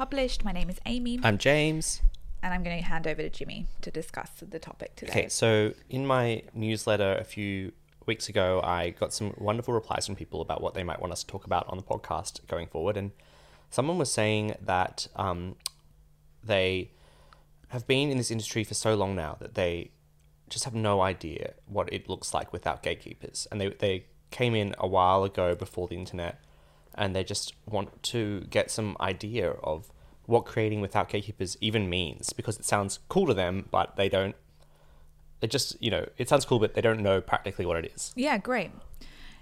Published. My name is Amy, I'm James. and I'm going to hand over to Jimmy to discuss the topic today. Okay, so in my newsletter a few weeks ago, I got some wonderful replies from people about what they might want us to talk about on the podcast going forward. And someone was saying that um, they have been in this industry for so long now that they just have no idea what it looks like without gatekeepers. And they, they came in a while ago before the internet and they just want to get some idea of what creating without gatekeepers even means because it sounds cool to them, but they don't. It just, you know, it sounds cool, but they don't know practically what it is. Yeah, great.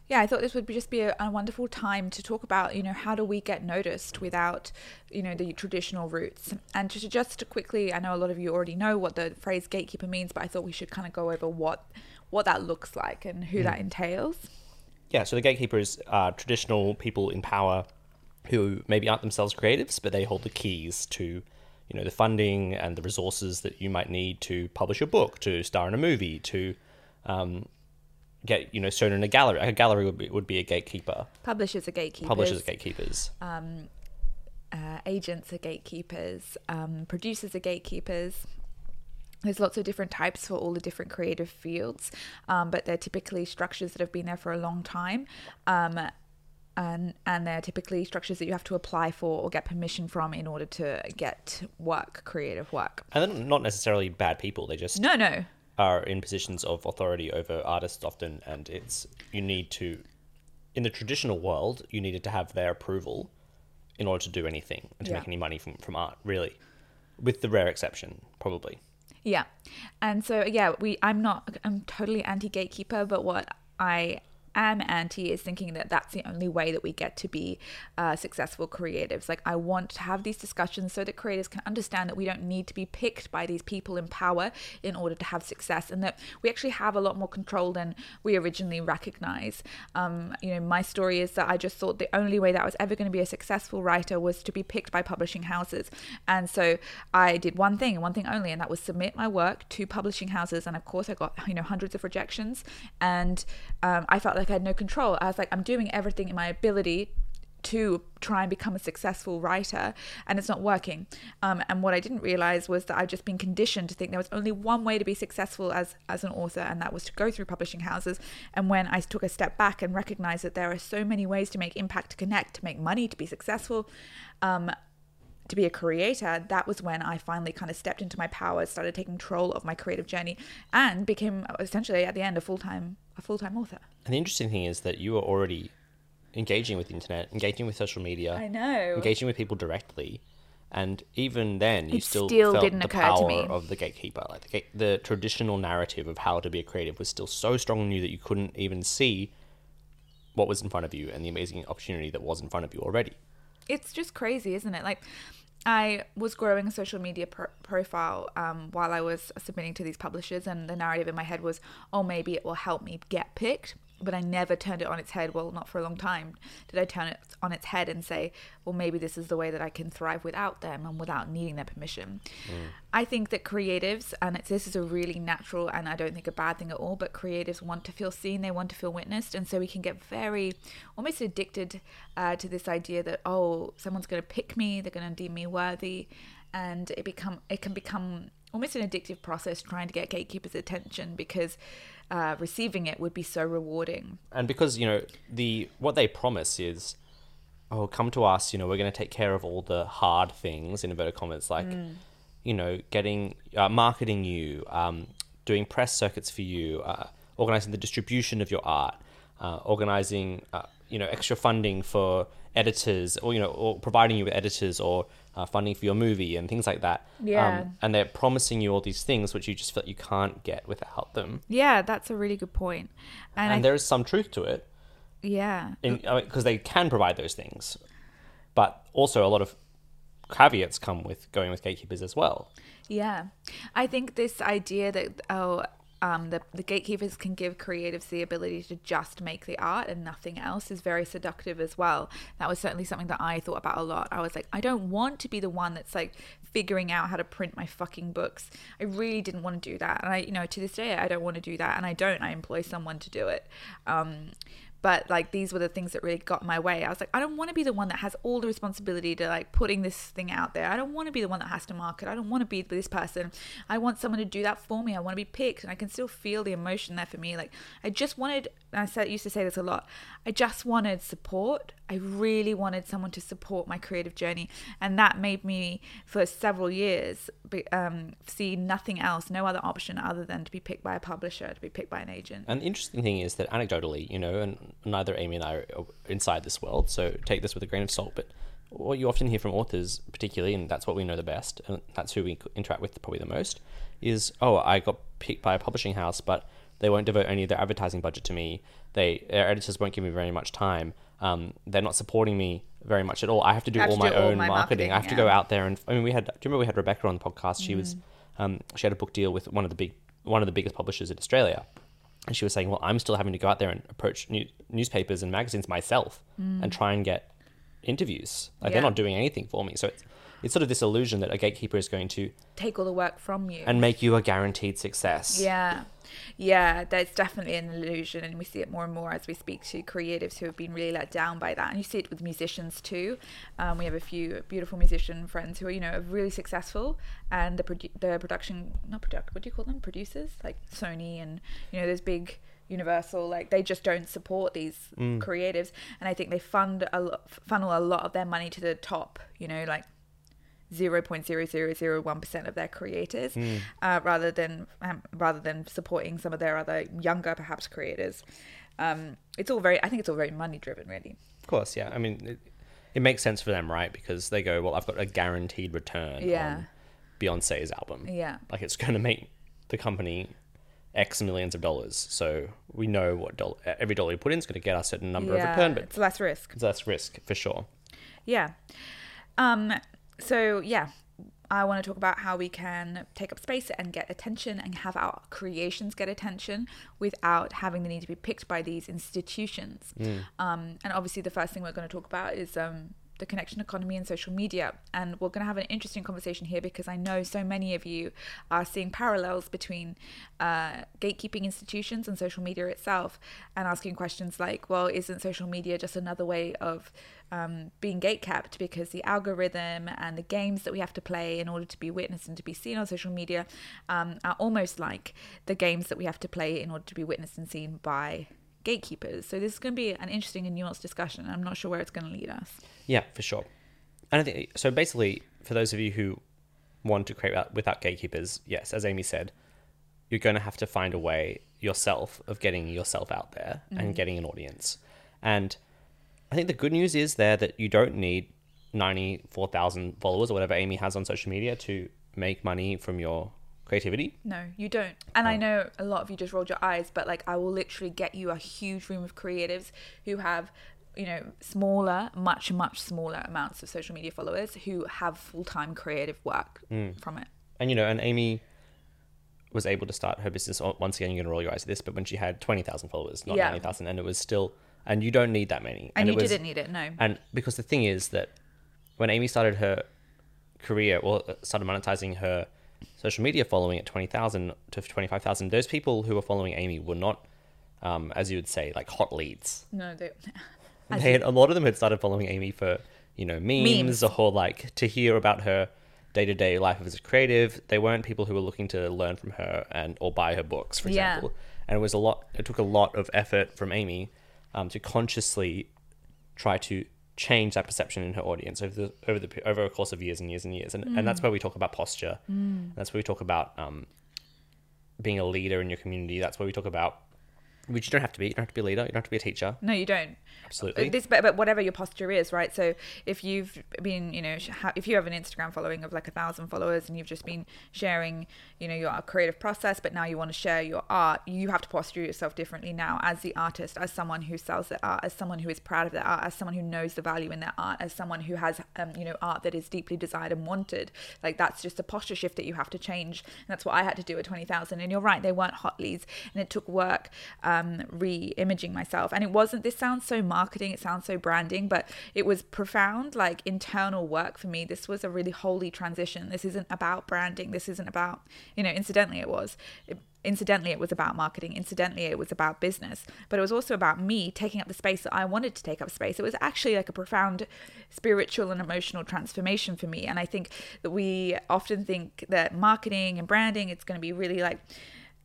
Yeah, I thought this would be just be a, a wonderful time to talk about, you know, how do we get noticed without, you know, the traditional routes. And just just quickly, I know a lot of you already know what the phrase gatekeeper means, but I thought we should kind of go over what what that looks like and who that mm. entails. Yeah, so the gatekeepers are traditional people in power who maybe aren't themselves creatives, but they hold the keys to, you know, the funding and the resources that you might need to publish a book, to star in a movie, to um, get, you know, shown in a gallery. A gallery would be, would be a gatekeeper. Publishers are gatekeepers. Publishers are gatekeepers. uh, agents are gatekeepers, um, producers are gatekeepers. There's lots of different types for all the different creative fields, um, but they're typically structures that have been there for a long time. And, and they're typically structures that you have to apply for or get permission from in order to get work, creative work. and they're not necessarily bad people. They just No, no. are in positions of authority over artists often, and it's you need to, in the traditional world, you needed to have their approval in order to do anything and to Yeah. make any money from from art, really, with the rare exception, probably. Yeah. And so yeah, we I'm not I'm totally anti gatekeeper, but what I am anti is thinking that that's the only way that we get to be uh, successful creatives. Like I want to have these discussions so that creators can understand that we don't need to be picked by these people in power in order to have success, and that we actually have a lot more control than we originally recognize. Um, you know, my story is that I just thought the only way that I was ever going to be a successful writer was to be picked by publishing houses, and so I did one thing and one thing only, and that was submit my work to publishing houses. And of course, I got you know hundreds of rejections, and um, I felt like I had no control. I was like, I'm doing everything in my ability to try and become a successful writer and it's not working um, and what i didn't realize was that i'd just been conditioned to think there was only one way to be successful as as an author and that was to go through publishing houses and when i took a step back and recognized that there are so many ways to make impact to connect to make money to be successful um, to be a creator, that was when I finally kind of stepped into my power, started taking control of my creative journey, and became essentially at the end a full time a full time author. And the interesting thing is that you are already engaging with the internet, engaging with social media, I know. engaging with people directly. And even then, you It still, still felt didn't the occur to me. of the gatekeeper. Like the, gate- the traditional narrative of how to be a creative was still so strong in you that you couldn't even see what was in front of you and the amazing opportunity that was in front of you already. it's just crazy, isn't it? Like, I was growing a social media pro- profile um, while I was submitting to these publishers, and the narrative in my head was, oh, maybe it will help me get picked. But I never turned it on its head. Well, not for a long time. Did I turn it on its head and say, well, maybe this is the way that I can thrive without them and without needing their permission? I think that creatives, and it's, this is a really natural and I don't think a bad thing at all, but creatives want to feel seen, they want to feel witnessed. And so we can get very almost addicted uh, to this idea that, oh, someone's going to pick me, they're going to deem me worthy. And it become it can become almost an addictive process trying to get gatekeepers' attention because uh, receiving it would be so rewarding. and because you know the what they promise is oh come to us you know we're going to take care of all the hard things in inverted commas like you know getting uh, marketing you um, doing press circuits for you uh, organizing the distribution of your art uh, organizing uh, you know extra funding for editors or you know or providing you with editors or uh, funding for your movie and things like that Yeah. um, and they're promising you all these things which you just feel you can't get without them Yeah, that's a really good point. And, and I, there is some truth to it yeah, because they can provide those things, but also a lot of caveats come with going with gatekeepers as well. Yeah, I think this idea that oh, um, the the gatekeepers can give creatives the ability to just make the art and nothing else is very seductive as well. That was certainly something that I thought about a lot. I was like, I don't want to be the one that's like figuring out how to print my fucking books. I really didn't want to do that, and I, you know, to this day, I don't want to do that, and I don't. I employ someone to do it. Um, but like these were the things that really got my way. I was like, I don't want to be the one that has all the responsibility to like putting this thing out there. I don't want to be the one that has to market. I don't want to be this person. I want someone to do that for me. I want to be picked, and I can still feel the emotion there for me. Like I just wanted. I said used to say this a lot. I just wanted support. I really wanted someone to support my creative journey, and that made me for several years um, see nothing else, no other option other than to be picked by a publisher, to be picked by an agent. And the interesting thing is that anecdotally, you know, and neither Amy and I are inside this world, so take this with a grain of salt. But what you often hear from authors, particularly, and that's what we know the best, and that's who we interact with probably the most, is oh, I got picked by a publishing house, but they won't devote any of their advertising budget to me. They their editors won't give me very much time. Um, they're not supporting me very much at all. I have to do all my do own all my marketing. marketing. I have yeah. to go out there and I mean, we had. Do you remember we had Rebecca on the podcast? She mm. was, um, she had a book deal with one of the big, one of the biggest publishers in Australia, and she was saying, well, I'm still having to go out there and approach new, newspapers and magazines myself mm. and try and get interviews. Like yeah. they're not doing anything for me. So it's it's sort of this illusion that a gatekeeper is going to take all the work from you and make you a guaranteed success. Yeah. Yeah, that's definitely an illusion, and we see it more and more as we speak to creatives who have been really let down by that. And you see it with musicians too. Um, we have a few beautiful musician friends who are, you know, really successful, and the produ- the production, not product, what do you call them? Producers like Sony and you know those big Universal, like they just don't support these mm. creatives, and I think they fund a lot, funnel a lot of their money to the top. You know, like 0.0001% of their creators mm. uh, rather than um, rather than supporting some of their other younger perhaps creators um, it's all very i think it's all very money driven really of course yeah i mean it, it, makes sense for them right because they go well i've got a guaranteed return yeah. on beyonce's album yeah like it's going to make the company X millions of dollars. So we know what dollar, every dollar you put in is going to get us a certain number yeah, of return, but it's less risk. It's less risk for sure. Yeah. Um, so yeah, I want to talk about how we can take up space and get attention and have our creations get attention without having the need to be picked by these institutions. Mm. Um, and obviously, the first thing we're going to talk about is um, the connection economy and social media. And we're going to have an interesting conversation here because I know so many of you are seeing parallels between uh, gatekeeping institutions and social media itself and asking questions like, well, isn't social media just another way of um, being gatekept because the algorithm and the games that we have to play in order to be witnessed and to be seen on social media um, are almost like the games that we have to play in order to be witnessed and seen by gatekeepers. So this is going to be an interesting and nuanced discussion. I'm not sure where it's going to lead us. Yeah, for sure. And I think so. Basically, for those of you who want to create without gatekeepers, yes, as Amy said, you're going to have to find a way yourself of getting yourself out there mm-hmm. and getting an audience. And I think the good news is there that you don't need 94,000 followers or whatever Amy has on social media to make money from your creativity. No, you don't. And I know a lot of you just rolled your eyes, but like I will literally get you a huge room of creatives who have you know smaller much much smaller amounts of social media followers who have full-time creative work mm. from it and you know and amy was able to start her business once again you're going to roll your eyes at this but when she had 20000 followers not yeah. 90000 and it was still and you don't need that many. And, and you was, didn't need it, no. And because the thing is that when Amy started her career or started monetizing her social media following at 20,000 to 25,000, those people who were following Amy were not, um, as you would say, like hot leads. No, they, they had, a lot of them had started following Amy for, you know, memes, memes. or like to hear about her day to day life as a creative. They weren't people who were looking to learn from her and or buy her books, for example. Yeah. And it was a lot. It took a lot of effort from Amy um, to consciously try to change that perception in her audience over the over the over a course of years and years and years and, mm. and that's where we talk about posture mm. that's where we talk about um, being a leader in your community that's where we talk about which you don't have to be. You don't have to be a leader. You don't have to be a teacher. No, you don't. Absolutely. This, but, but whatever your posture is, right? So if you've been, you know, if you have an Instagram following of like a thousand followers and you've just been sharing, you know, your creative process, but now you want to share your art, you have to posture yourself differently now as the artist, as someone who sells their art, as someone who is proud of their art, as someone who knows the value in their art, as someone who has, um, you know, art that is deeply desired and wanted. Like that's just a posture shift that you have to change. And that's what I had to do at 20,000. And you're right, they weren't hot leads and it took work. Um, um, re-imaging myself. And it wasn't. This sounds so marketing. It sounds so branding, but it was profound, like internal work for me. This was a really holy transition. This isn't about branding. This isn't about you know. Incidentally, it was. It, incidentally it was about marketing incidentally it was about business but it was also about me taking up the space that i wanted to take up space it was actually like a profound spiritual and emotional transformation for me and i think that we often think that marketing and branding it's going to be really like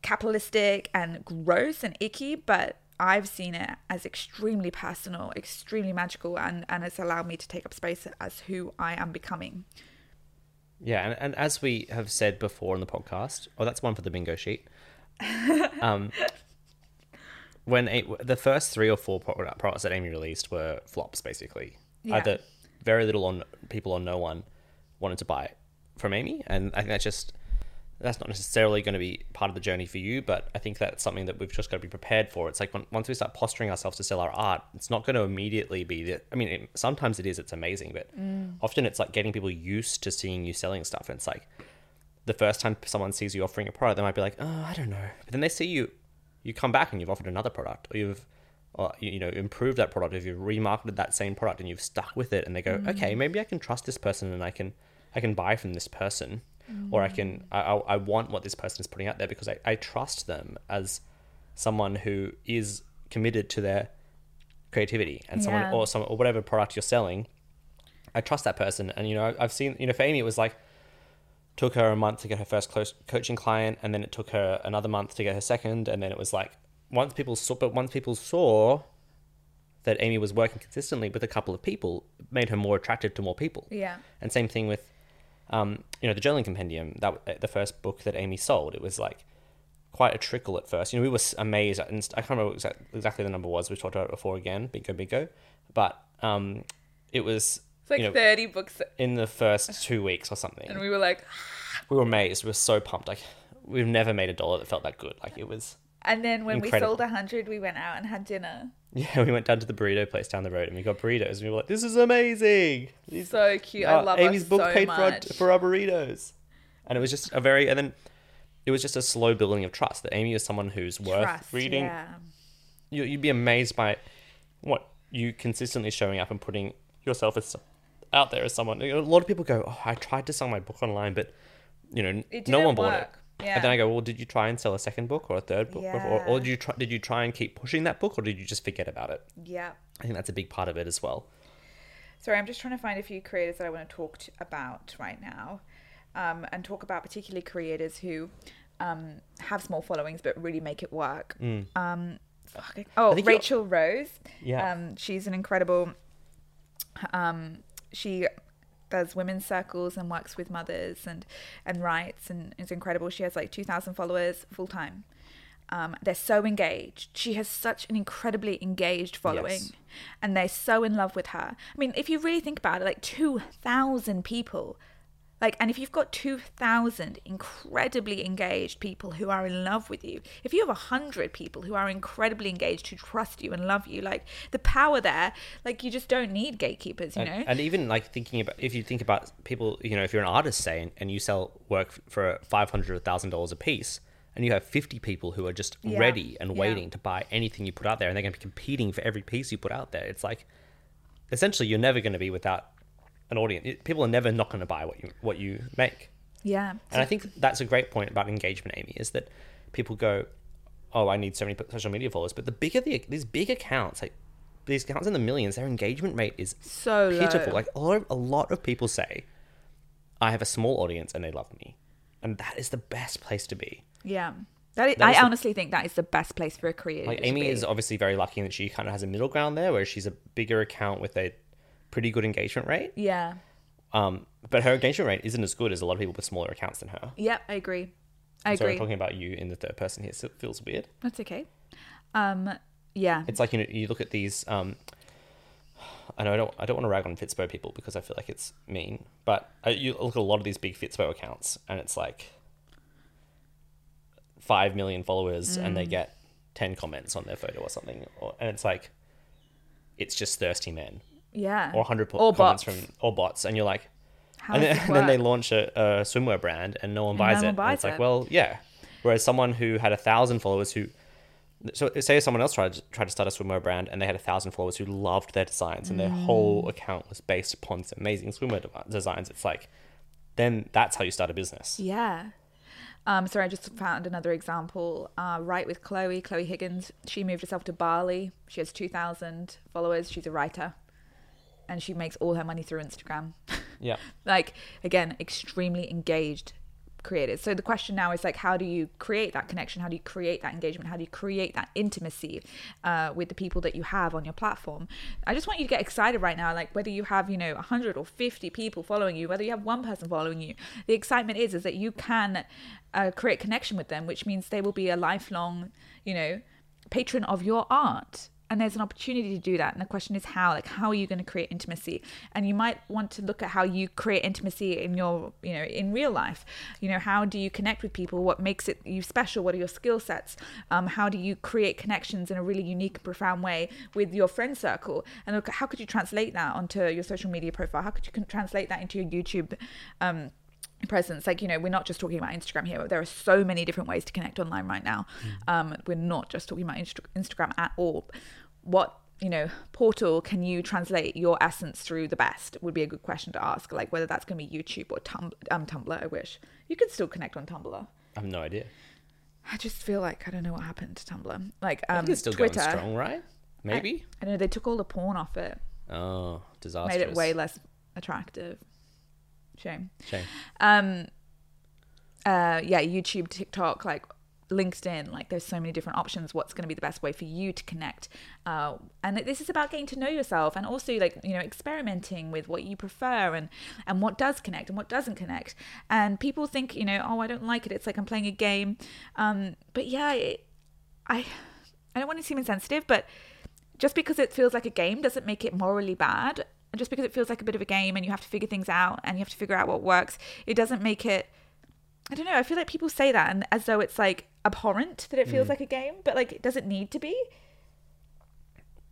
capitalistic and gross and icky but I've seen it as extremely personal, extremely magical, and, and it's allowed me to take up space as who I am becoming. Yeah, and, and as we have said before in the podcast, oh, that's one for the bingo sheet. um, when a, the first three or four products that Amy released were flops, basically, Yeah. either very little on people or no one wanted to buy from Amy, and I think that's just that's not necessarily going to be part of the journey for you, but I think that's something that we've just got to be prepared for. It's like when, once we start posturing ourselves to sell our art, it's not going to immediately be the. I mean, it, sometimes it is. It's amazing, but mm. often it's like getting people used to seeing you selling stuff. And it's like the first time someone sees you offering a product, they might be like, "Oh, I don't know," but then they see you, you come back and you've offered another product, or you've, or, you you know, improved that product, if you've remarketed that same product and you've stuck with it, and they go, mm. "Okay, maybe I can trust this person and I can, I can buy from this person." Or I can, I, I want what this person is putting out there because I, I trust them as someone who is committed to their creativity and someone or some or whatever product you're selling. I trust that person, and you know I've seen you know for Amy it was like took her a month to get her first close coaching client, and then it took her another month to get her second, and then it was like once people saw, but once people saw that Amy was working consistently with a couple of people, it made her more attractive to more people. Yeah. And same thing with, um, you know, the journaling compendium. That the first book that Amy sold. It was like quite a trickle at first. You know, we were amazed. At, and I can't remember exactly the number was. We talked about it before again. Bingo, bingo. But um, it was It's like you know 30 books. in the first two weeks or something. And we were like, we were amazed. We were so pumped. Like we've never made a dollar that felt that good. Like it was. And then when Incredible. we sold 100, we went out and had dinner. Yeah, we went down to the burrito place down the road and we got burritos and we were like, "This is amazing." These So cute. I Uh, love Amy's book so paid for our, for our burritos, and it was just a very and then it was just a slow building of trust that Amy is someone who's worth Trust, reading. Yeah. You, you'd be amazed by what you consistently showing up and putting yourself as out there as someone. A lot of people go, "Oh, I tried to sell my book online, but you know, It no one bought it." Yeah. And then I go, "Well, did you try and sell a second book or a third book, or, or, or did you try? Did you try and keep pushing that book, or did you just forget about it?" Yeah. I think that's a big part of it as well. Sorry, I'm just trying to find a few creators that I want to talk to, about right now, um, and talk about particularly creators who um, have small followings but really make it work. Um, fuck, oh, Mm. Rachel Rose. Yeah. Um, she's an incredible. Um, she does women's circles and works with mothers and and writes and is incredible. She has like two thousand followers full time. Um, they're so engaged. She has such an incredibly engaged following, Yes. and they're so in love with her. I mean, if you really think about it, like two thousand people, like, and if you've got two thousand incredibly engaged people who are in love with you, if you have a hundred people who are incredibly engaged, who trust you and love you, like the power there, like you just don't need gatekeepers, you and, know? and even like thinking about if you think about people you know if you're an artist say and, and you sell work for five hundred thousand dollars a piece and you have 50 people who are just Yeah. ready and Yeah. waiting to buy anything you put out there and they're going to be competing for every piece you put out there it's like essentially you're never going to be without an audience people are never not going to buy what you what you make yeah. and I think that's a great point about engagement, Amy, is that people go, "Oh, I need so many social media followers," but the bigger the these big accounts, like these accounts in the millions, their engagement rate is So low. pitiful. Like a lot, of, a lot of people say, "I have a small audience and they love me," and that is the best place to be. Yeah. That is, That I is the- honestly think that is the best place for a creator. Like Amy is obviously very lucky that she kind of has a middle ground there, where she's a bigger account with a pretty good engagement rate. Yeah. Um, but her engagement rate isn't as good as a lot of people with smaller accounts than her. Yep, I agree. I Sorry, agree. I'm talking about you in the third person here, so it feels weird. That's okay. Um, yeah. It's like you know you look at these. Um, I know I don't I don't want to rag on Fitspo people because I feel like it's mean, but uh, you look at a lot of these big Fitspo accounts and it's like five million followers and Mm. they get ten comments on their photo or something, or, and it's like it's just thirsty men Yeah. or hundred Or comments bots. from or bots, and you're like, How and then, and then they launch a, a swimwear brand and no one And buys no it. one And buys it's like, well, yeah. Whereas someone who had a thousand followers who so say someone else tried tried to start a swimwear brand and they had a thousand followers who loved their designs and their Mm. whole account was based upon these amazing swimwear de- designs. It's like, then that's how you start a business. Yeah. Um, sorry, I just found another example. Uh, right with Chloe, Chloe Higgins. She moved herself to Bali. She has 2,000 followers. She's a writer. And she makes all her money through Instagram. Yeah. like, again, extremely engaged creators. So the question now is like, how do you create that connection? How do you create that engagement? How do you create that intimacy uh, with the people that you have on your platform? I just want you to get excited right now, like whether you have, you know, 100 or 50 people following you, whether you have one person following you. The excitement is, is that you can uh, create connection with them, which means they will be a lifelong, you know, patron of your art and there's an opportunity to do that. And the question is how like how are you going to create intimacy? And you might want to look at how you create intimacy in your you know in real life. You know how do you connect with people? What makes it you special? What are your skill sets? Um, how do you create connections in a really unique and profound way with your friend circle? And look how could you translate that onto your social media profile? How could you translate that into your youtube um, presence? Like you know we're not just talking about instagram here but there are so many different ways to connect online right now. Um we're not just talking about Insta- instagram at all what you know portal can you translate your essence through the best would be a good question to ask like whether that's going to be youtube or Tum- um, tumblr i wish you could still connect on tumblr I have no idea. i just feel like i don't know what happened to tumblr like um it's still twitter going strong, right? Maybe. I, I know they took all the porn off it oh, disastrous. made it way less attractive shame Shame. um uh yeah youtube tiktok like linkedin like there's so many different options what's going to be the best way for you to connect uh and this is about getting to know yourself and also like you know experimenting with what you prefer and and what does connect and what doesn't connect. And people think you know oh i don't like it it's like i'm playing a game. Um but yeah it, i i don't want to seem insensitive but just because it feels like a game doesn't make it morally bad. And just because it feels like a bit of a game and you have to figure things out and you have to figure out what works it doesn't make it i don't know i feel like people say that and as though it's like abhorrent that it feels mm. like a game but like it does it need to be.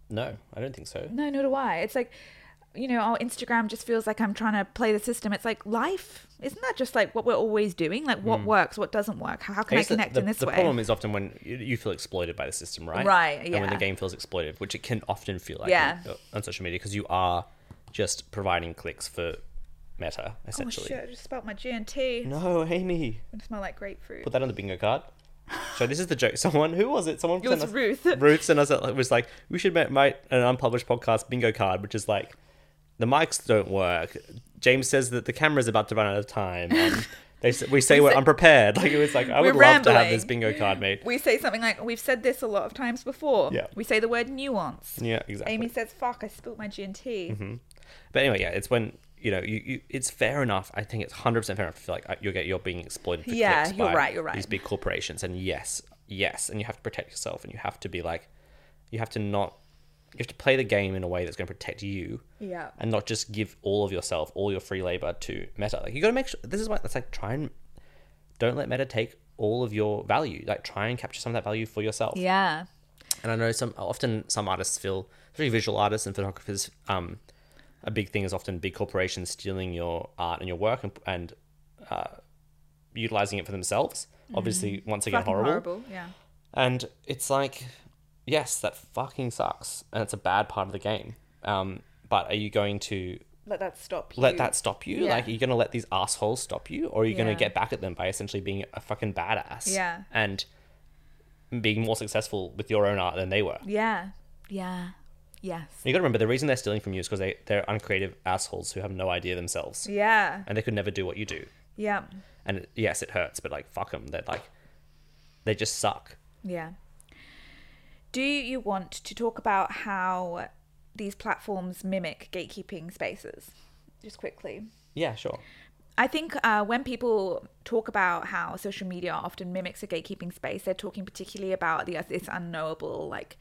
No, I don't think so. no nor do i. It's like you know oh instagram just feels like i'm trying to play the system. It's like life. Isn't that just like what we're always doing? Like what mm. works what doesn't work? How, how can i the- connect the, in this the way? The problem is often when you, you feel exploited by the system, right? Right, yeah. And when the game feels exploited, which it can often feel like Yeah. on, uh, on social media, because you are just providing clicks for Meta, oh essentially. shit i just spelled my g&t No, Amy, it smell like grapefruit put that on the bingo card. So this is the joke. Someone who was it? Someone It was us- Ruth. Ruth sent us it was like we should make, an unpublished podcast bingo card, which is like the mics don't work. James says that the camera's about to run out of time. Um, they we say we are unprepared. Like it was like I would love to have this bingo card made. we say something like we've said this a lot of times before Yeah. we say the word nuance Yeah, exactly. amy says fuck i spilt my g&t But anyway, yeah, it's when you know you, you it's fair enough. I think it's hundred percent fair enough to feel like uh, you're get you're being exploited. For Yeah, clicks you're by right, you're right. These big corporations, and yes, yes, and you have to protect yourself, and you have to be like, you have to not, you have to play the game in a way that's going to protect you, yeah and not just give all of yourself, all your free labor to Meta. Like you got to make sure. This is why it's like try and don't let Meta take all of your value. Like try and capture some of that value for yourself. yeah And I know some often some artists feel, especially visual artists and photographers, um, a big thing is often big corporations stealing your art and your work and, and uh, utilizing it for themselves. Obviously, once again. Horrible. horrible yeah And it's like, yes, that fucking sucks, and it's a bad part of the game. Um, but are you going to let that stop you let that stop you? Yeah. Like, are you going to let these assholes stop you, or are you going to get back at them by essentially being a fucking badass? Yeah. And being more successful with your own art than they were. yeah yeah yes You got to remember the reason they're stealing from you is because they they're uncreative assholes who have no idea themselves, yeah and they could never do what you do. yeah And it- yes, it hurts, but like fuck them. They're like, they just suck. yeah do you want to talk about how these platforms mimic gatekeeping spaces just quickly Yeah, sure. I think uh, when people talk about how social media often mimics a gatekeeping space, they're talking particularly about the this unknowable like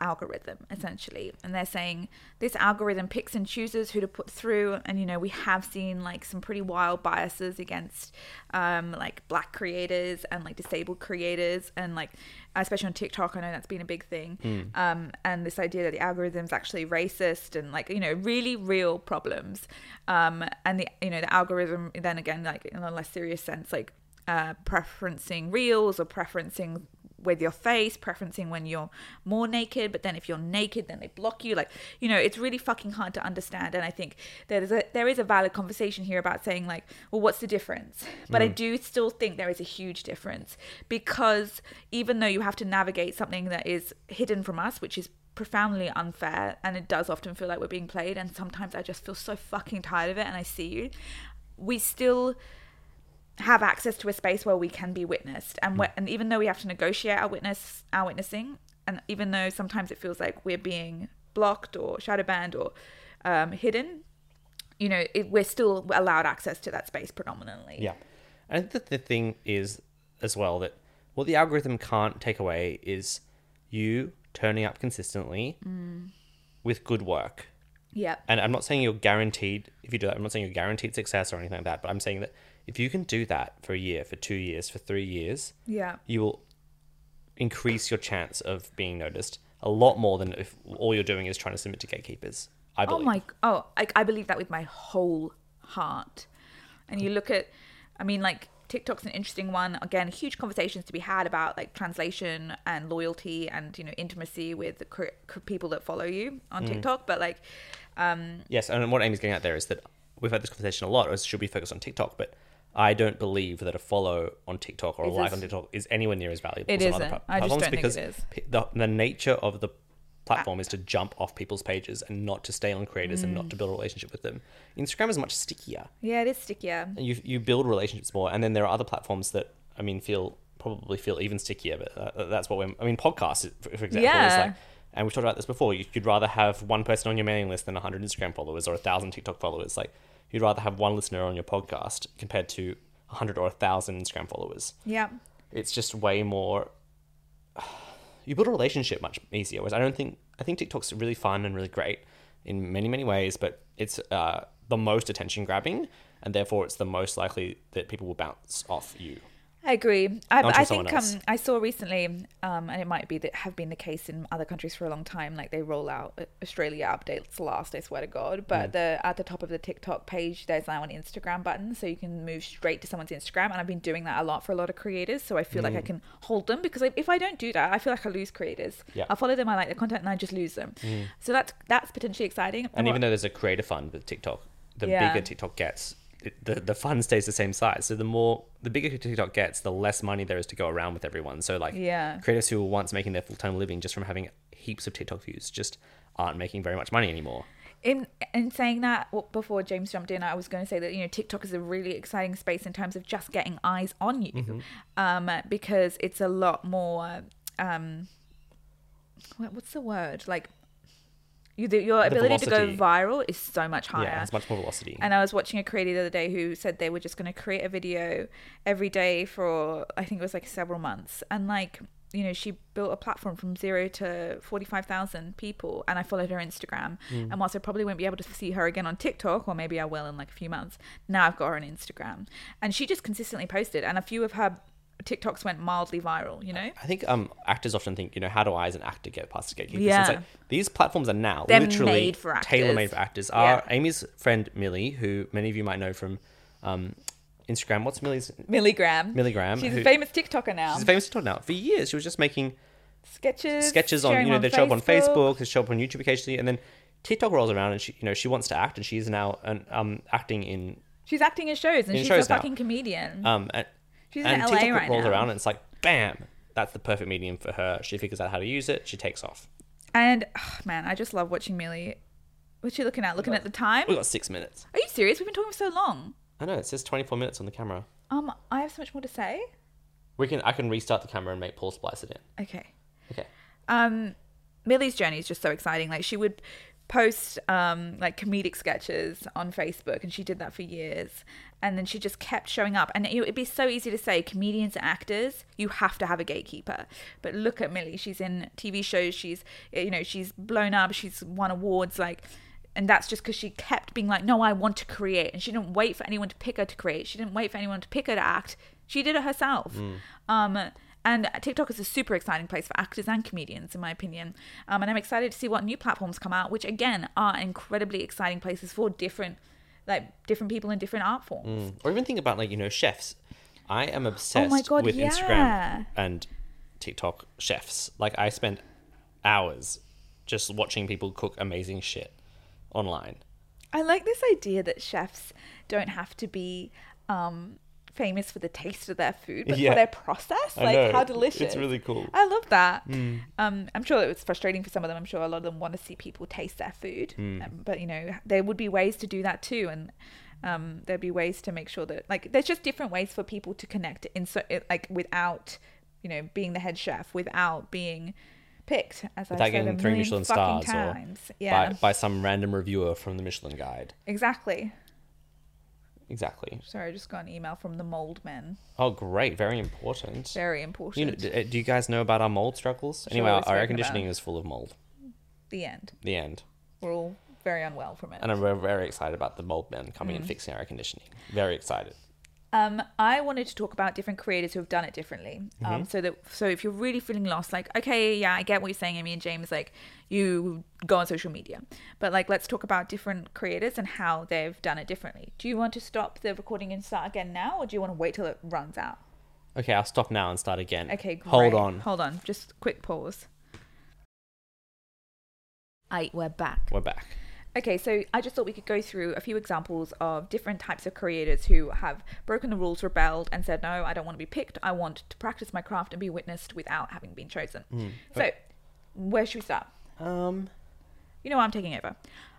algorithm essentially. And they're saying this algorithm picks and chooses who to put through. And you know we have seen like some pretty wild biases against um like black creators and like disabled creators. And like especially on tiktok i know that's been a big thing. Um and this idea that the algorithm's actually racist and like you know really real problems. Um and the you know the algorithm then again like in a less serious sense like uh preferencing reels or preferencing with your face, preferencing when you're more naked, but then if you're naked, then they block you. Like, you know, it's really fucking hard to understand. And I think there is a there is a valid conversation here about saying like, well, what's the difference? But I mm. do still think there is a huge difference because even though you have to navigate something that is hidden from us, which is profoundly unfair and it does often feel like we're being played and sometimes I just feel so fucking tired of it and I see you we still have access to a space where we can be witnessed. And where, and even though we have to negotiate our witness our witnessing and even though sometimes it feels like we're being blocked or shadow banned or um, hidden you know it, we're still allowed access to that space predominantly. Yeah. And I think that the thing is as well that what the algorithm can't take away is you turning up consistently with good work. yeah And I'm not saying you're guaranteed if you do that, I'm not saying you're guaranteed success or anything like that, but I'm saying that if you can do that for a year, for two years, for three years, yeah you will increase your chance of being noticed a lot more than if all you're doing is trying to submit to gatekeepers. I believe. Oh believe. my! Oh, I, I believe that with my whole heart. And you look at, I mean, like TikTok's an interesting one. Again, huge conversations to be had about like translation and loyalty and you know intimacy with the cr- cr- people that follow you on Mm. TikTok. But like, Yes, and what Amy's getting at there is that we've had this conversation a lot. Is should we focus on TikTok? But I don't believe that a follow on TikTok or a Is like on TikTok is anywhere near as valuable It as other isn't. pla- I just don't think because it is. p- the, the nature of the platform is to jump off people's pages and not to stay on creators and not Mm. to build a relationship with them. Instagram is much stickier. yeah, it is stickier. And You you build relationships more, and then there are other platforms that I mean feel probably feel even stickier. But uh, that's what we're. I mean, podcasts, for, for example, is Yeah. like. And we've talked about this before. You- You'd rather have one person on your mailing list than 100 Instagram followers or 1,000 TikTok followers. Like, you'd rather have one listener on your podcast compared to 100 or 1,000 Instagram followers. Yeah, It's just way more. You build a relationship much easier. Whereas I don't think. I think TikTok's really fun and really great in many, many ways, but it's uh, the most attention grabbing, and therefore it's the most likely that people will bounce off you. I agree. I, I think um. I saw recently, um, and it might be that have been the case in other countries for a long time. Like they roll out uh, Australia updates last, I swear to God. But the at the top of the TikTok page, there's now an Instagram button, so you can move straight to someone's Instagram. And I've been doing that a lot for a lot of creators, so I feel like I can hold them because if I don't do that, I feel like I lose creators. Yeah. I follow them, I like their content, and I just lose them. So that's that's potentially exciting. And what- even though there's a creator fund with TikTok, the Yeah. bigger TikTok gets, it, the the fund stays the same size. So the more the bigger TikTok gets, the less money there is to go around with everyone. So like Yeah. creators who were once making their full time living just from having heaps of TikTok views just aren't making very much money anymore. in in saying that before James jumped in, I was going to say that you know TikTok is a really exciting space in terms of just getting eyes on you, um, because it's a lot more. Um, what's the word like? You, the, your The ability to go viral is so much higher. Yeah, it's much more velocity. And I was watching a creator the other day who said they were just going to create a video every day for I think it was like several months, and like you know she built a platform from zero to forty five thousand people, and I followed her Instagram. Mm. And whilst I probably won't be able to see her again on TikTok, or maybe I will in like a few months, now I've got her on Instagram, and she just consistently posted, and a few of her TikToks went mildly viral. You know, I think um, actors often think, you know, how do I as an actor get past the gatekeepers? Yeah. It's like these platforms are now They're literally made for tailor made for actors. Yeah. Our Amy's friend Millie, who many of you might know from um, Instagram. What's Millie's Milligram. Milligram? She's who- a famous TikToker now. She's a famous TikTok now. For years, she was just making sketches, sketches on, you know, they show up on Facebook, they show up on YouTube occasionally, and then TikTok rolls around and she, you know, she wants to act, and she's now an, um acting in She's acting in shows, and In she's shows a now. fucking comedian. um and, She's and in LA TikTok right rolls now. around and it's like bam, that's the perfect medium for her. She figures out how to use it. She takes off. And oh, man, I just love watching Millie. What's she looking at? Looking at the time? We got six minutes. Are you serious? We've been talking for so long. I know it says twenty four minutes on the camera. Um, I have so much more to say. We can I can restart the camera and make Paul splice it in. Okay. Okay. Um, Millie's journey is just so exciting. Like she would post um like comedic sketches on Facebook, and she did that for years. And then she just kept showing up. And it, it'd be so easy to say, comedians and actors, you have to have a gatekeeper. But look at Millie. She's in TV shows. She's you know she's blown up. She's won awards. Like. And that's just because she kept being like, no, I want to create. And she didn't wait for anyone to pick her to create. She didn't wait for anyone to pick her to act. She did it herself. Um, and TikTok is a super exciting place for actors and comedians, in my opinion. Um, and I'm excited to see what new platforms come out, which again are incredibly exciting places for different, like different people in different art forms. Or even think about like you know chefs. I am obsessed Oh God, with yeah. Instagram and TikTok chefs. Like I spend hours just watching people cook amazing shit online. I like this idea that chefs don't have to be um, famous for the taste of their food, but Yeah. for their process. I Like know. how delicious. It's really cool. I love that. Um, I'm sure it was frustrating for some of them. I'm sure a lot of them want to see people taste their food, Hmm. um, but you know there would be ways to do that too, and um, there'd be ways to make sure that like there's just different ways for people to connect in so it, like without you know being the head chef, without being picked as Without I said getting three Michelin stars or. Yeah, by, by some random reviewer from the Michelin Guide. exactly. Exactly. Sorry, I just got an email from the mold men. Oh, great. Very important. Very You know, important. d- do you guys know about our mold struggles? Sure, anyway, our, we've our air spoken about conditioning it. is full of mold. the end. The end. We're all very unwell from it. And I'm very, very excited about the mold men coming Mm. and fixing our air conditioning. Very excited. Um, I wanted to talk about different creators who have done it differently. Mm-hmm. Um, so that so if you're really feeling lost, like okay, yeah, I get what you're saying, Amy and James. Like you go on social media, but like let's talk about different creators and how they've done it differently. Do you want to stop the recording and start again now, or do you want to wait till it runs out? Okay, I'll stop now and start again. Okay, great. Hold on. hold on, just quick pause. I we're back. We're back. Okay, so I just thought we could go through a few examples of different types of creators who have broken the rules, rebelled, and said, No, I don't want to be picked. I want to practice my craft and be witnessed without having been chosen. So, where should we start? Um, You know, what, I'm taking over.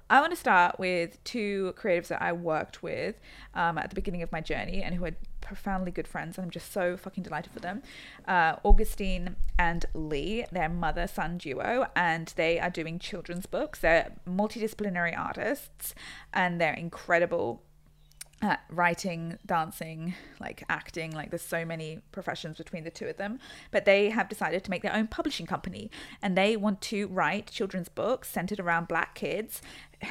I want to start with two creatives that I worked with um, at the beginning of my journey and who are profoundly good friends. And I'm just so fucking delighted for them. Uh, Augustine and Lee, they're mother son duo, and they are doing children's books. They're multidisciplinary artists and they're incredible uh, writing, dancing, like acting, like there's so many professions between the two of them. But they have decided to make their own publishing company and they want to write children's books centered around black kids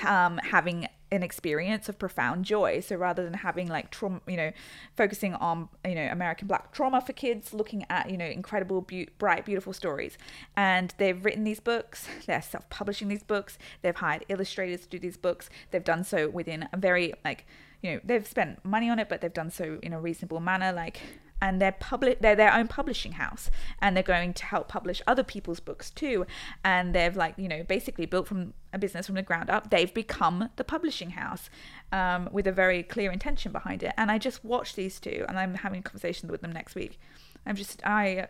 um, having an experience of profound joy. So rather than having like trauma, you know, focusing on, you know, American black trauma for kids, looking at, you know, incredible, be- bright, beautiful stories. And they've written these books, they're self publishing these books, they've hired illustrators to do these books. They've done so within a very, like, you know they've spent money on it but they've done so in a reasonable manner like and they're public they're their own publishing house and they're going to help publish other people's books too. And they've like you know basically built from a business from the ground up they've become the publishing house um, with a very clear intention behind it. And i just watched these two and i'm having conversations with them next week. I'm just i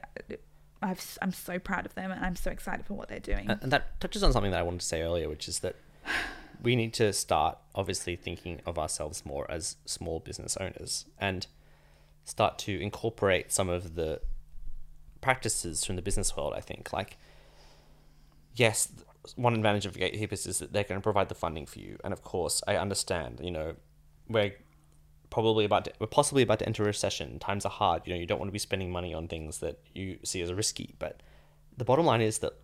I've, i'm so proud of them and i'm so excited for what they're doing. And that touches on something that I wanted to say earlier, which is that we need to start obviously thinking of ourselves more as small business owners. And start to incorporate some of the practices from the business world. I think, like, yes, one advantage of gatekeepers is that they're going to provide the funding for you, and of course, I understand. You know, we're probably about to, we're possibly about to enter a recession. Times are hard. You know, you don't want to be spending money on things that you see as risky. But the bottom line is that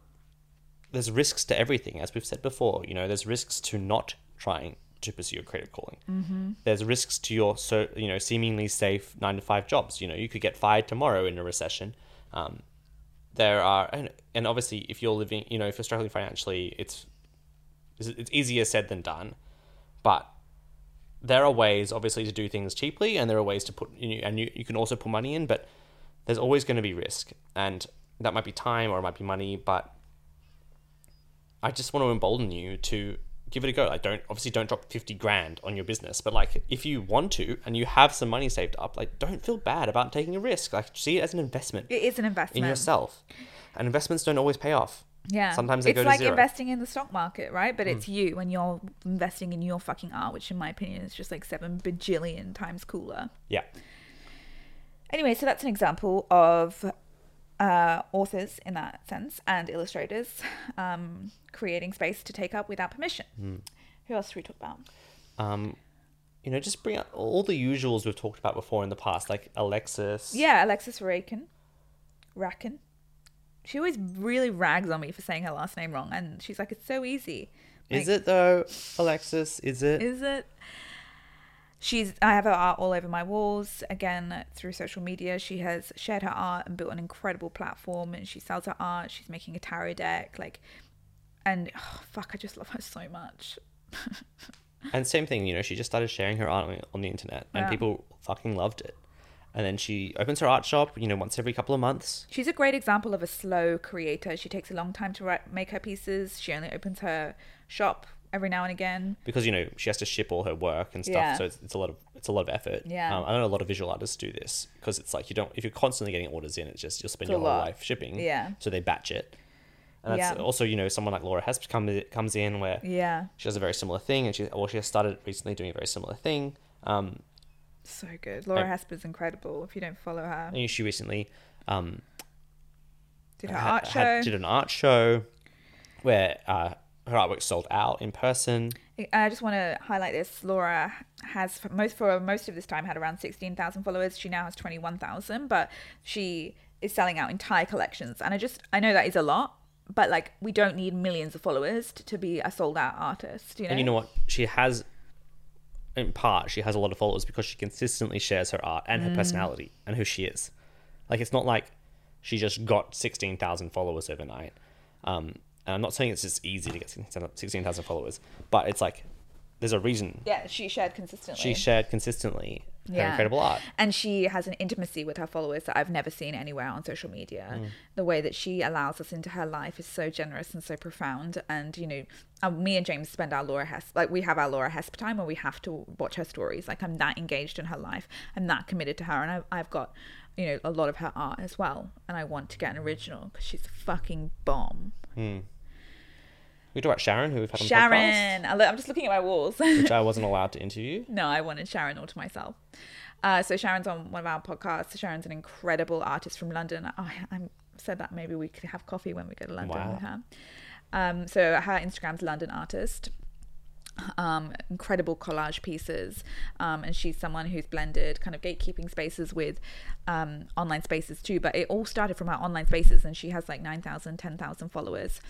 there's risks to everything, as we've said before. You know, there's risks to not trying to pursue a creative calling. Mm-hmm. There's risks to your so you know seemingly safe nine to five jobs. You know, you could get fired tomorrow in a recession. Um, there are and, and obviously if you're living, you know, if you're struggling financially, it's it's easier said than done. But there are ways, obviously, to do things cheaply, and there are ways to put you and you, you can also put money in, but there's always going to be risk, and that might be time or it might be money, but I just want to embolden you to give it a go. Like, don't obviously don't drop fifty grand on your business, but like if you want to and you have some money saved up, like don't feel bad about taking a risk. Like see it as an investment it is an investment in yourself, and investments don't always pay off. Yeah. Sometimes they it's go to like zero. Hmm. investing in the stock market, right? But it's you when you're investing in your fucking art, which in my opinion is just like seven bajillion times cooler. Yeah, Anyway, so that's an example of uh, authors in that sense and illustrators um, creating space to take up without permission. Hmm. Who else should we talk about? um, you know, just bring out all the usuals we've talked about before in the past, like Alexis. Yeah, Alexis Rakin. Rakin. She always really rags on me for saying her last name wrong, and she's like, "It's so easy." Is it though, Alexis? Is it? Is it? She's. I have her art all over my walls. Again, through social media, she has shared her art and built an incredible platform. And she sells her art. She's making a tarot deck, like, and oh, fuck, I just love her so much. And same thing, you know, she just started sharing her art on- on the internet, and Yeah. people fucking loved it. and then she opens her art shop. You know, once every couple of months. She's a great example of a slow creator. She takes a long time to write, make her pieces. She only opens her shop every now and again. because you know she has to ship all her work and stuff Yeah. so it's, it's a lot of it's a lot of effort Yeah. um, i know a lot of visual artists do this because it's like you don't if you're constantly getting orders in it's just you'll spend It's your whole life shipping Yeah. so they batch it and that's Yeah. also you know someone like laura hesp comes comes in where Yeah. she does a very similar thing and she or she has started recently doing a very similar thing um So good. Laura And- Hesper's incredible. If you don't follow her, and she recently um did her ha- art show. had- did an art show where uh her artwork sold out in person I just want to highlight this. Laura has for most for most of this time had around sixteen thousand followers. She now has twenty one thousand, but she is selling out entire collections. And I just I know that is a lot, but like we don't need millions of followers to, to be a sold out artist. You know. And you know what? She has, in part, she has a lot of followers because she consistently shares her art and her Mm. personality and who she is. Like, it's not like she just got 16,000 followers overnight. Um, and I'm not saying it's just easy to get 16,000 followers, but it's like, there's a reason. Yeah, she shared consistently. She shared consistently her Yeah. incredible art. and she has an intimacy with her followers that I've never seen anywhere on social media. Mm. The way that she allows us into her life is so generous and so profound. And you know, uh, me and James spend our Laura Hesp like we have our Laura Hesp time where we have to watch her stories. Like I'm that engaged in her life. I'm that committed to her, and I've, I've got you know a lot of her art as well. And I want to get an original because she's a fucking bomb. We talk about Sharon, who we've had on the podcast, Sharon, I lo- I'm just looking at my walls. which I wasn't allowed to interview. No, I wanted Sharon all to myself. Uh, so Sharon's on one of our podcasts. Sharon's an incredible artist from London. I, I said that maybe we could have coffee when we go to London Wow. with her. Um, so her Instagram's London Artist. Um, incredible collage pieces, um, and she's someone who's blended kind of gatekeeping spaces with um, online spaces too. But it all started from her online spaces, and she has like 9,000, 10,000 followers.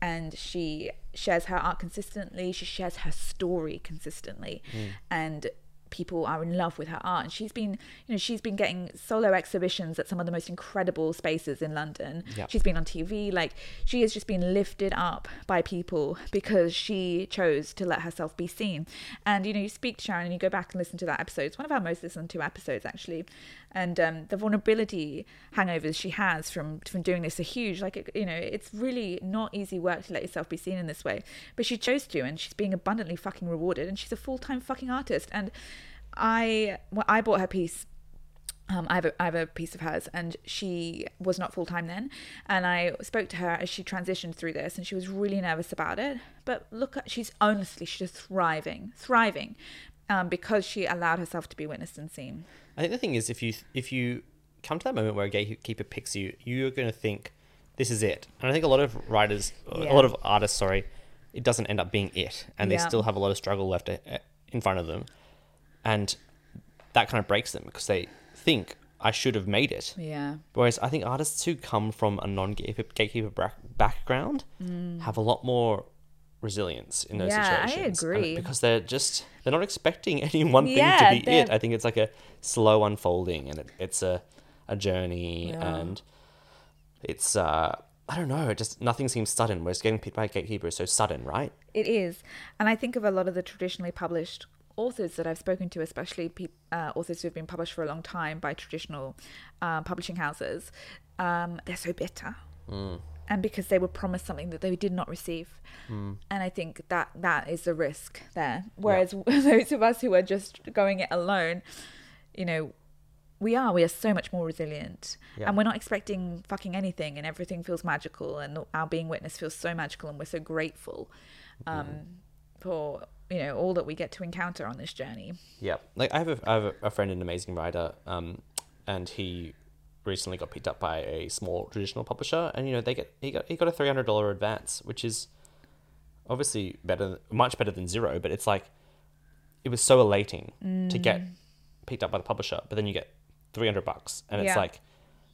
And she shares her art consistently. She shares her story consistently, mm. and people are in love with her art. And she's been, you know, she's been getting solo exhibitions at some of the most incredible spaces in London. Yep. She's been on TV. Like she has just been lifted up by people because she chose to let herself be seen. And you know, you speak to Sharon and you go back and listen to that episode. It's one of our most listened to episodes actually. And um, the vulnerability hangovers she has from from doing this are huge. Like it, you know, it's really not easy work to let yourself be seen in this way. But she chose to, and she's being abundantly fucking rewarded. And she's a full time fucking artist. And I, well, I bought her piece um, I have a, I have a piece of hers, and she was not full time then. And I spoke to her as she transitioned through this, and she was really nervous about it. But look, at she's honestly she's just thriving, thriving, um, because she allowed herself to be witnessed and seen. I think the thing is, if you if you come to that moment where a gatekeeper picks you, you're going to think this is it. And I think a lot of writers, Yeah. a lot of artists, sorry, it doesn't end up being it, and they still have a lot of struggle left uh, in front of them, and that kind of breaks them because they think I should have made it. Yeah, Whereas I think artists who come from a non-gatekeeper gatekeeper bra- background have a lot more resilience in those Mm. Yeah, I situations. And agree. because they're just they're not expecting any one thing Yeah, to be it. they're- I think it's like a slow unfolding, and it, it's a a journey, Yeah. and it's uh I don't know, it just nothing seems sudden. Whereas getting picked by a gatekeeper is so sudden, right? it is. And I think of a lot of the traditionally published authors that I've spoken to, especially peop uh, authors who have been published for a long time by traditional uh, publishing houses. Um, they're so bitter. and because they were promised something that they did not receive. And I think that that is the risk there. Whereas those of us who are just going it alone, you know, we are we are so much more resilient, Yeah. and we're not expecting fucking anything, and everything feels magical, and our being witness feels so magical, and we're so grateful um, for you know all that we get to encounter on this journey. Yeah, like I have a, I have a, friend, an amazing writer, um, and he recently got picked up by a small traditional publisher, and you know they get he got he got a three hundred dollar advance, which is obviously better, much better than zero. But it's like it was so elating to get picked up by the publisher, but then you get three hundred bucks, and it's like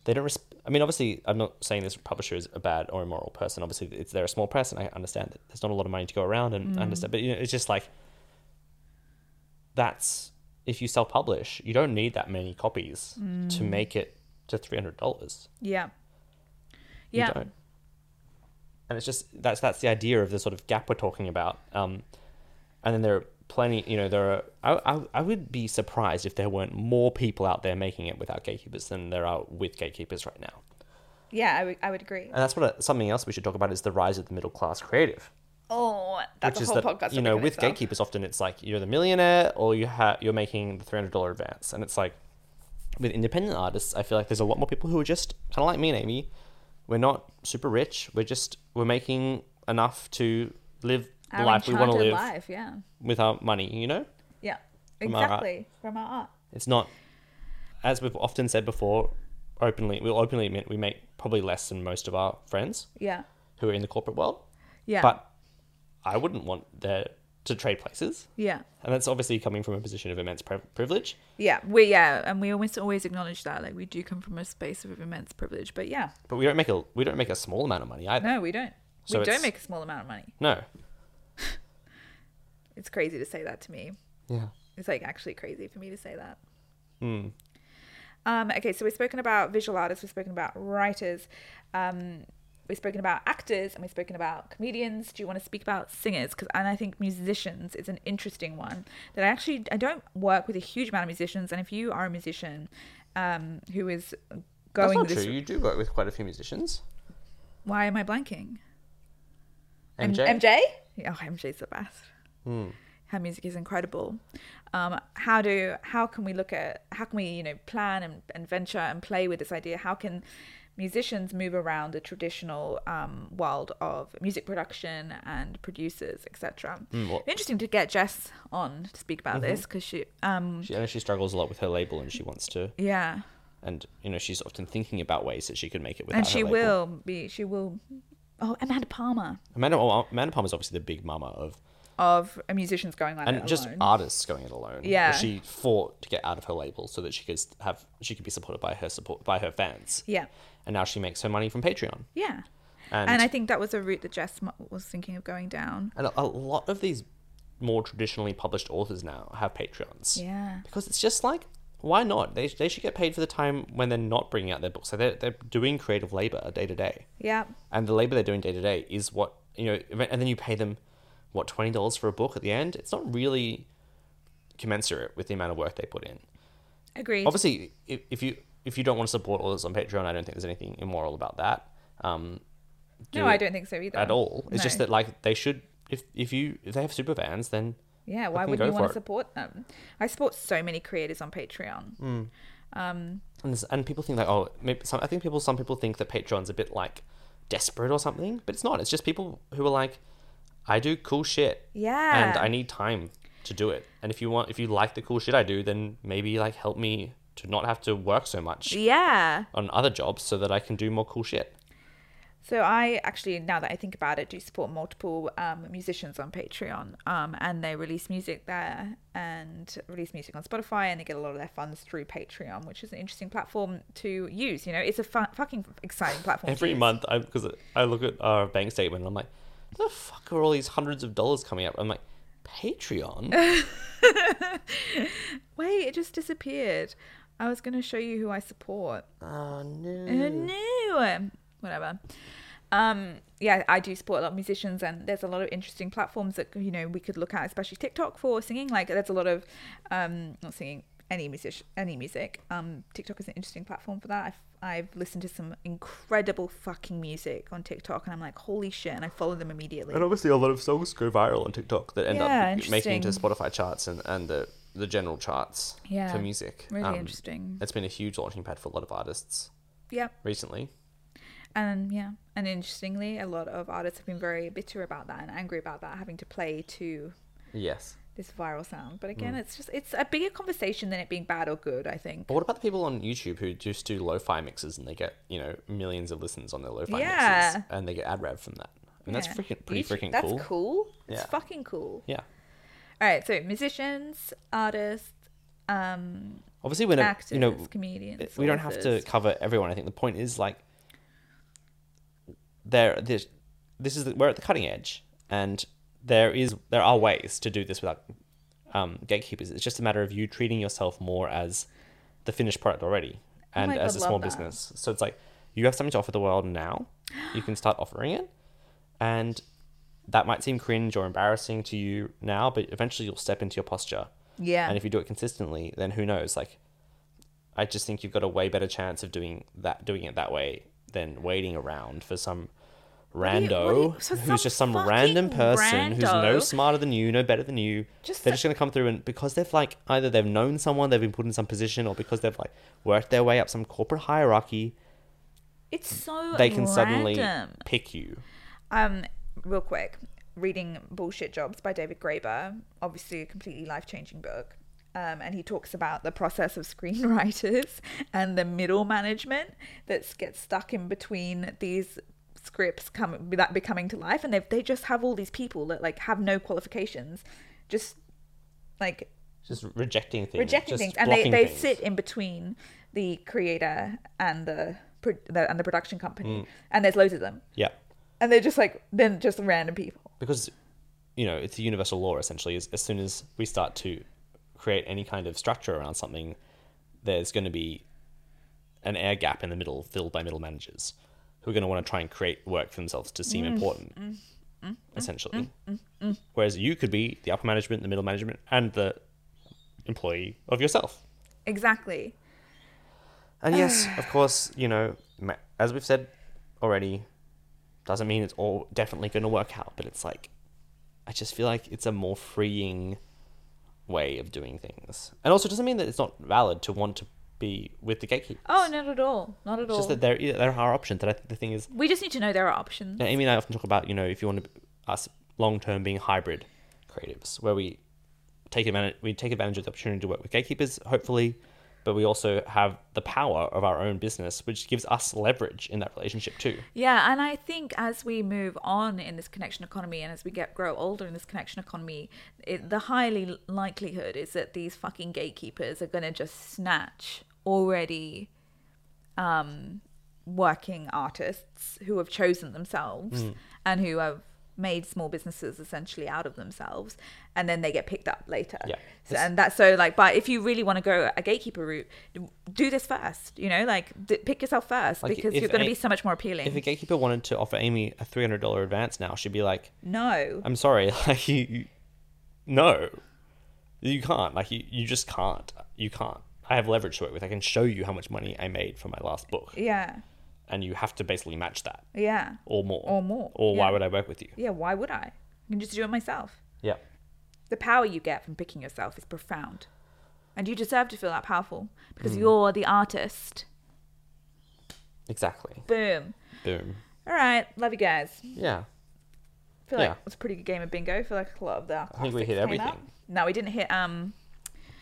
they don't. Resp- I mean, obviously, I'm not saying this publisher is a bad or immoral person. Obviously, it's they're a small press, and I understand that there's not a lot of money to go around, and I understand. But you know, it's just like that's if you self publish, you don't need that many copies to make it to three hundred dollars. Yeah. You Yeah. don't. And it's just that's that's the idea of the sort of gap we're talking about. Um, and then there are plenty. You know, there are. I, I I would be surprised if there weren't more people out there making it without gatekeepers than there are with gatekeepers right now. Yeah, I would, I would agree. And that's what a, something else we should talk about is the rise of the middle class creative. Oh, that's which a is whole that podcast. you know with itself. gatekeepers often it's like you're the millionaire or you have you're making the three hundred dollar advance, and it's like with independent artists, I feel like there's a lot more people who are just kind of like me and Amy. We're not super rich. We're just we're making enough to live the life we want to live life, yeah, with our money. You know, yeah, From our art. exactly from our art. it's not as we've often said before. Openly, we'll openly admit we make probably less than most of our friends Yeah, who are in the corporate world. yeah, But I wouldn't want there to trade places. yeah. And that's obviously coming from a position of immense pri- privilege. Yeah, we yeah, and we almost always acknowledge that. Like we do come from a space of immense privilege, but yeah, But we don't make a we don't make a small amount of money either. no, we don't. So we don't it's- make a small amount of money. No. It's crazy to say that to me. Yeah. It's like actually crazy for me to say that. Hmm. Um, okay, so we've spoken about visual artists, we've spoken about writers, um, we've spoken about actors, and we've spoken about comedians. Do you want to speak about singers? Because and I think musicians is an interesting one that I actually I don't work with a huge amount of musicians, and if you are a musician um, who is That's going not this, true. You do work with quite a few musicians. why am I blanking? M- MJ. MJ? Oh, MJ's the best. Hmm. Her music is incredible. Um, how do how can we look at how can we you know plan and, and venture and play with this idea? How can musicians move around the traditional um, world of music production and producers, etc. Mm, Interesting to get Jess on to speak about Mm-hmm. this because she, um, She, I know she struggles a lot with her label, and she wants to, yeah, and you know, she's often thinking about ways that she could make it without and her she will be, she will. Oh, Amanda Palmer Amanda, well, Amanda Palmer is obviously the big mama of, of a musicians going on and just alone. artists going it alone. Yeah. she fought to get out of her label so that she could have she could be supported by her support by her fans, yeah, and now she makes her money from Patreon. yeah. And And I think that was a route that Jess was thinking of going down. And a, a lot of these more traditionally published authors now have Patreons. Yeah. Because it's just like, why not? They, they should get paid for the time when they're not bringing out their books. So they're, they're doing creative labor day to day. Yeah. And the labor they're doing day to day is what, you know, and then you pay them, what, $20 for a book at the end? It's not really commensurate with the amount of work they put in. Agreed. Obviously, if, if you if you don't want to support authors on Patreon, I don't think there's anything immoral about that. Um, no, I don't think so either. at all. It's just that like they should if if you if they have super fans, then Yeah, why would go you want for to support them? I support so many creators on Patreon. Mm. Um, and, and people think like oh maybe some, I think people some people think that Patreon's a bit like desperate or something, but it's not. It's just people who are like I do cool shit yeah. and I need time to do it. And if you want if you like the cool shit I do, then maybe like help me to not have to work so much yeah. on other jobs so that I can do more cool shit. So I actually, now that I think about it, do support multiple um, musicians on Patreon, um, and they release music there and release music on Spotify, and they get a lot of their funds through Patreon, which is an interesting platform to use. You know, it's a fu- fucking exciting platform. Every month, I because I look at our bank statement and I'm like, the fuck are all these hundreds of dollars coming up? I'm like, Patreon. Wait, it just disappeared. I was going to show you who I support. oh no. Oh no! Whatever. Um, yeah, I do support a lot of musicians, and there's a lot of interesting platforms that you know we could look at, especially TikTok for singing. Like, there's a lot of um, not singing any music, any music. Um, TikTok is an interesting platform for that. I've I've listened to some incredible fucking music on TikTok, and I'm like, holy shit! And I follow them immediately. And obviously, a lot of songs go viral on TikTok that end Yeah, up making it into. Spotify charts and, and the, the general charts Yeah, for music. Really Um, interesting. It's been a huge launching pad for a lot of artists Yeah. recently. And yeah, and interestingly, a lot of artists have been very bitter about that and angry about that, having to play to Yes. This viral sound. But Mm. again, it's just it's a bigger conversation than it being bad or good. I think. But what about the people on YouTube who just do lo-fi mixes and they get you know millions of listens on their lo-fi Yeah. mixes and they get ad rev from that? And that's freaking pretty YouTube- freaking that's cool. That's cool. It's fucking cool. Yeah. All right, so musicians, artists, um, Obviously, a, actors, you know comedians. we don't have to cover everyone. I think the point is like there this this is the, we're at the cutting edge and there is there are ways to do this without um, gatekeepers. It's just a matter of you treating yourself more as the finished product already and my as God, a small that. business. So it's like you have something to offer the world now. You can start offering it and that might seem cringe or embarrassing to you now, but eventually you'll step into your posture. Yeah. And if you do it consistently, then who knows? Like, I just think you've got a way better chance of doing that, doing it that way than waiting around for some do you- rando you- so who's just some random person who's no smarter than you, no better than you. Just they're the- just gonna come through and because they've like either they've known someone, they've been put in some position, or because they've like worked their way up some corporate hierarchy, it's so they can suddenly pick you. Um, real quick, reading Bullshit Jobs by David Graeber, obviously a completely life changing book. Um, and he talks about the process of screenwriters and the middle management that gets stuck in between these scripts coming that be coming to life, and they they just have all these people that like have no qualifications, just like Just rejecting things. rejecting things, and they, they things. sit in between the creator and the, pro- the and the production company, mm. and there's loads of them, Yeah. and they're just like then just random people. because you know it's a universal law essentially as, as soon as we start to create any kind of structure around something there's going to be an air gap in the middle filled by middle managers who are going to want to try and create work for themselves to seem mm. important mm. Mm. essentially. Whereas you could be the upper management the middle management and the employee of yourself. Exactly. and yes, of course, you know, as we've said already, doesn't mean it's all definitely going to work out, but it's like, I just feel like it's a more freeing way of doing things. And also, doesn't mean that it's not valid to want to be with the gatekeepers. Oh, not at all. Not at It's all. just that there, there are options. And I think the thing is, we just need to know there are options. now, Amy and I often talk about, you know, if you want to, us long term being hybrid creatives, where we take advantage, we take advantage of the opportunity to work with gatekeepers, hopefully, but we also have the power of our own business, which gives us leverage in that relationship too. Yeah, and I think as we move on in this connection economy and as we get grow older in this connection economy, it, the highly likelihood is that these fucking gatekeepers are going to just snatch already um, working artists who have chosen themselves Hmm. and who have made small businesses essentially out of themselves and then they get picked up later Yeah. so, and that's so like but if you really want to go a gatekeeper route do this first you know like d- pick yourself first Like, because you're going to be so much more appealing If a gatekeeper wanted to offer Amy a three hundred dollar advance now, she'd be like, no "I'm sorry, like you, you no, you can't. Like you, you just can't. You can't. I have leverage to work with. I can show you how much money I made from my last book, yeah and you have to basically match that yeah or more, Or more, or why would I work with you? yeah why would i i can just do it myself Yeah, the power you get from picking yourself is profound and you deserve to feel that powerful Mm. because you're the artist exactly. boom Boom. all right love you guys Yeah. I feel Yeah. like it was a pretty good game of bingo. I feel like a lot of the I think we hit everything. out. No, we didn't hit. Um.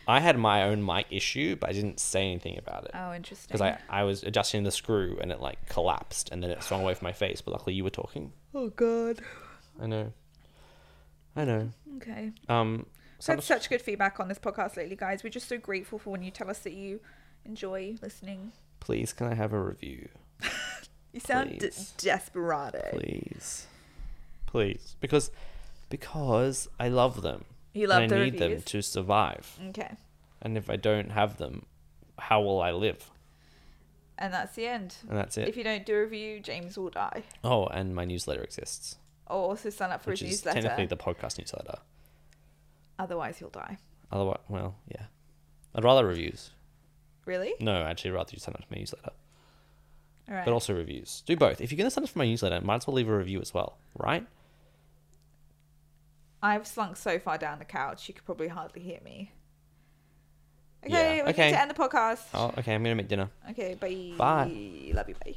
I had my own mic issue, but I didn't say anything about it. Oh, interesting. because I, I was adjusting the screw and it like collapsed and then it swung away from my face. But luckily you were talking. Oh God. I know. I know. Okay. Um, So had such good feedback on this podcast lately, guys. We're just so grateful for when you tell us that you enjoy listening. please, can I have a review? You sound d- Please. desperado. Please, please, because because I love them. You love and I the need them to survive. Okay. And if I don't have them, how will I live? And that's the end. And that's it. If you don't do a review, James will die. oh, and my newsletter exists, Or also sign up for which his is newsletter. technically the podcast newsletter. Otherwise, he'll die. Otherwise, well, yeah. I'd rather reviews. Really? No, actually, I'd rather you sign up to my newsletter. All right. but also reviews. Do both. If you're going to sign up for my newsletter, might as well leave a review as well, right? I've slunk so far down the couch, you could probably hardly hear me. Yeah, Okay, we okay. need to end the podcast. Oh, okay. I'm going to make dinner. Okay, bye. Bye. Love you, bye.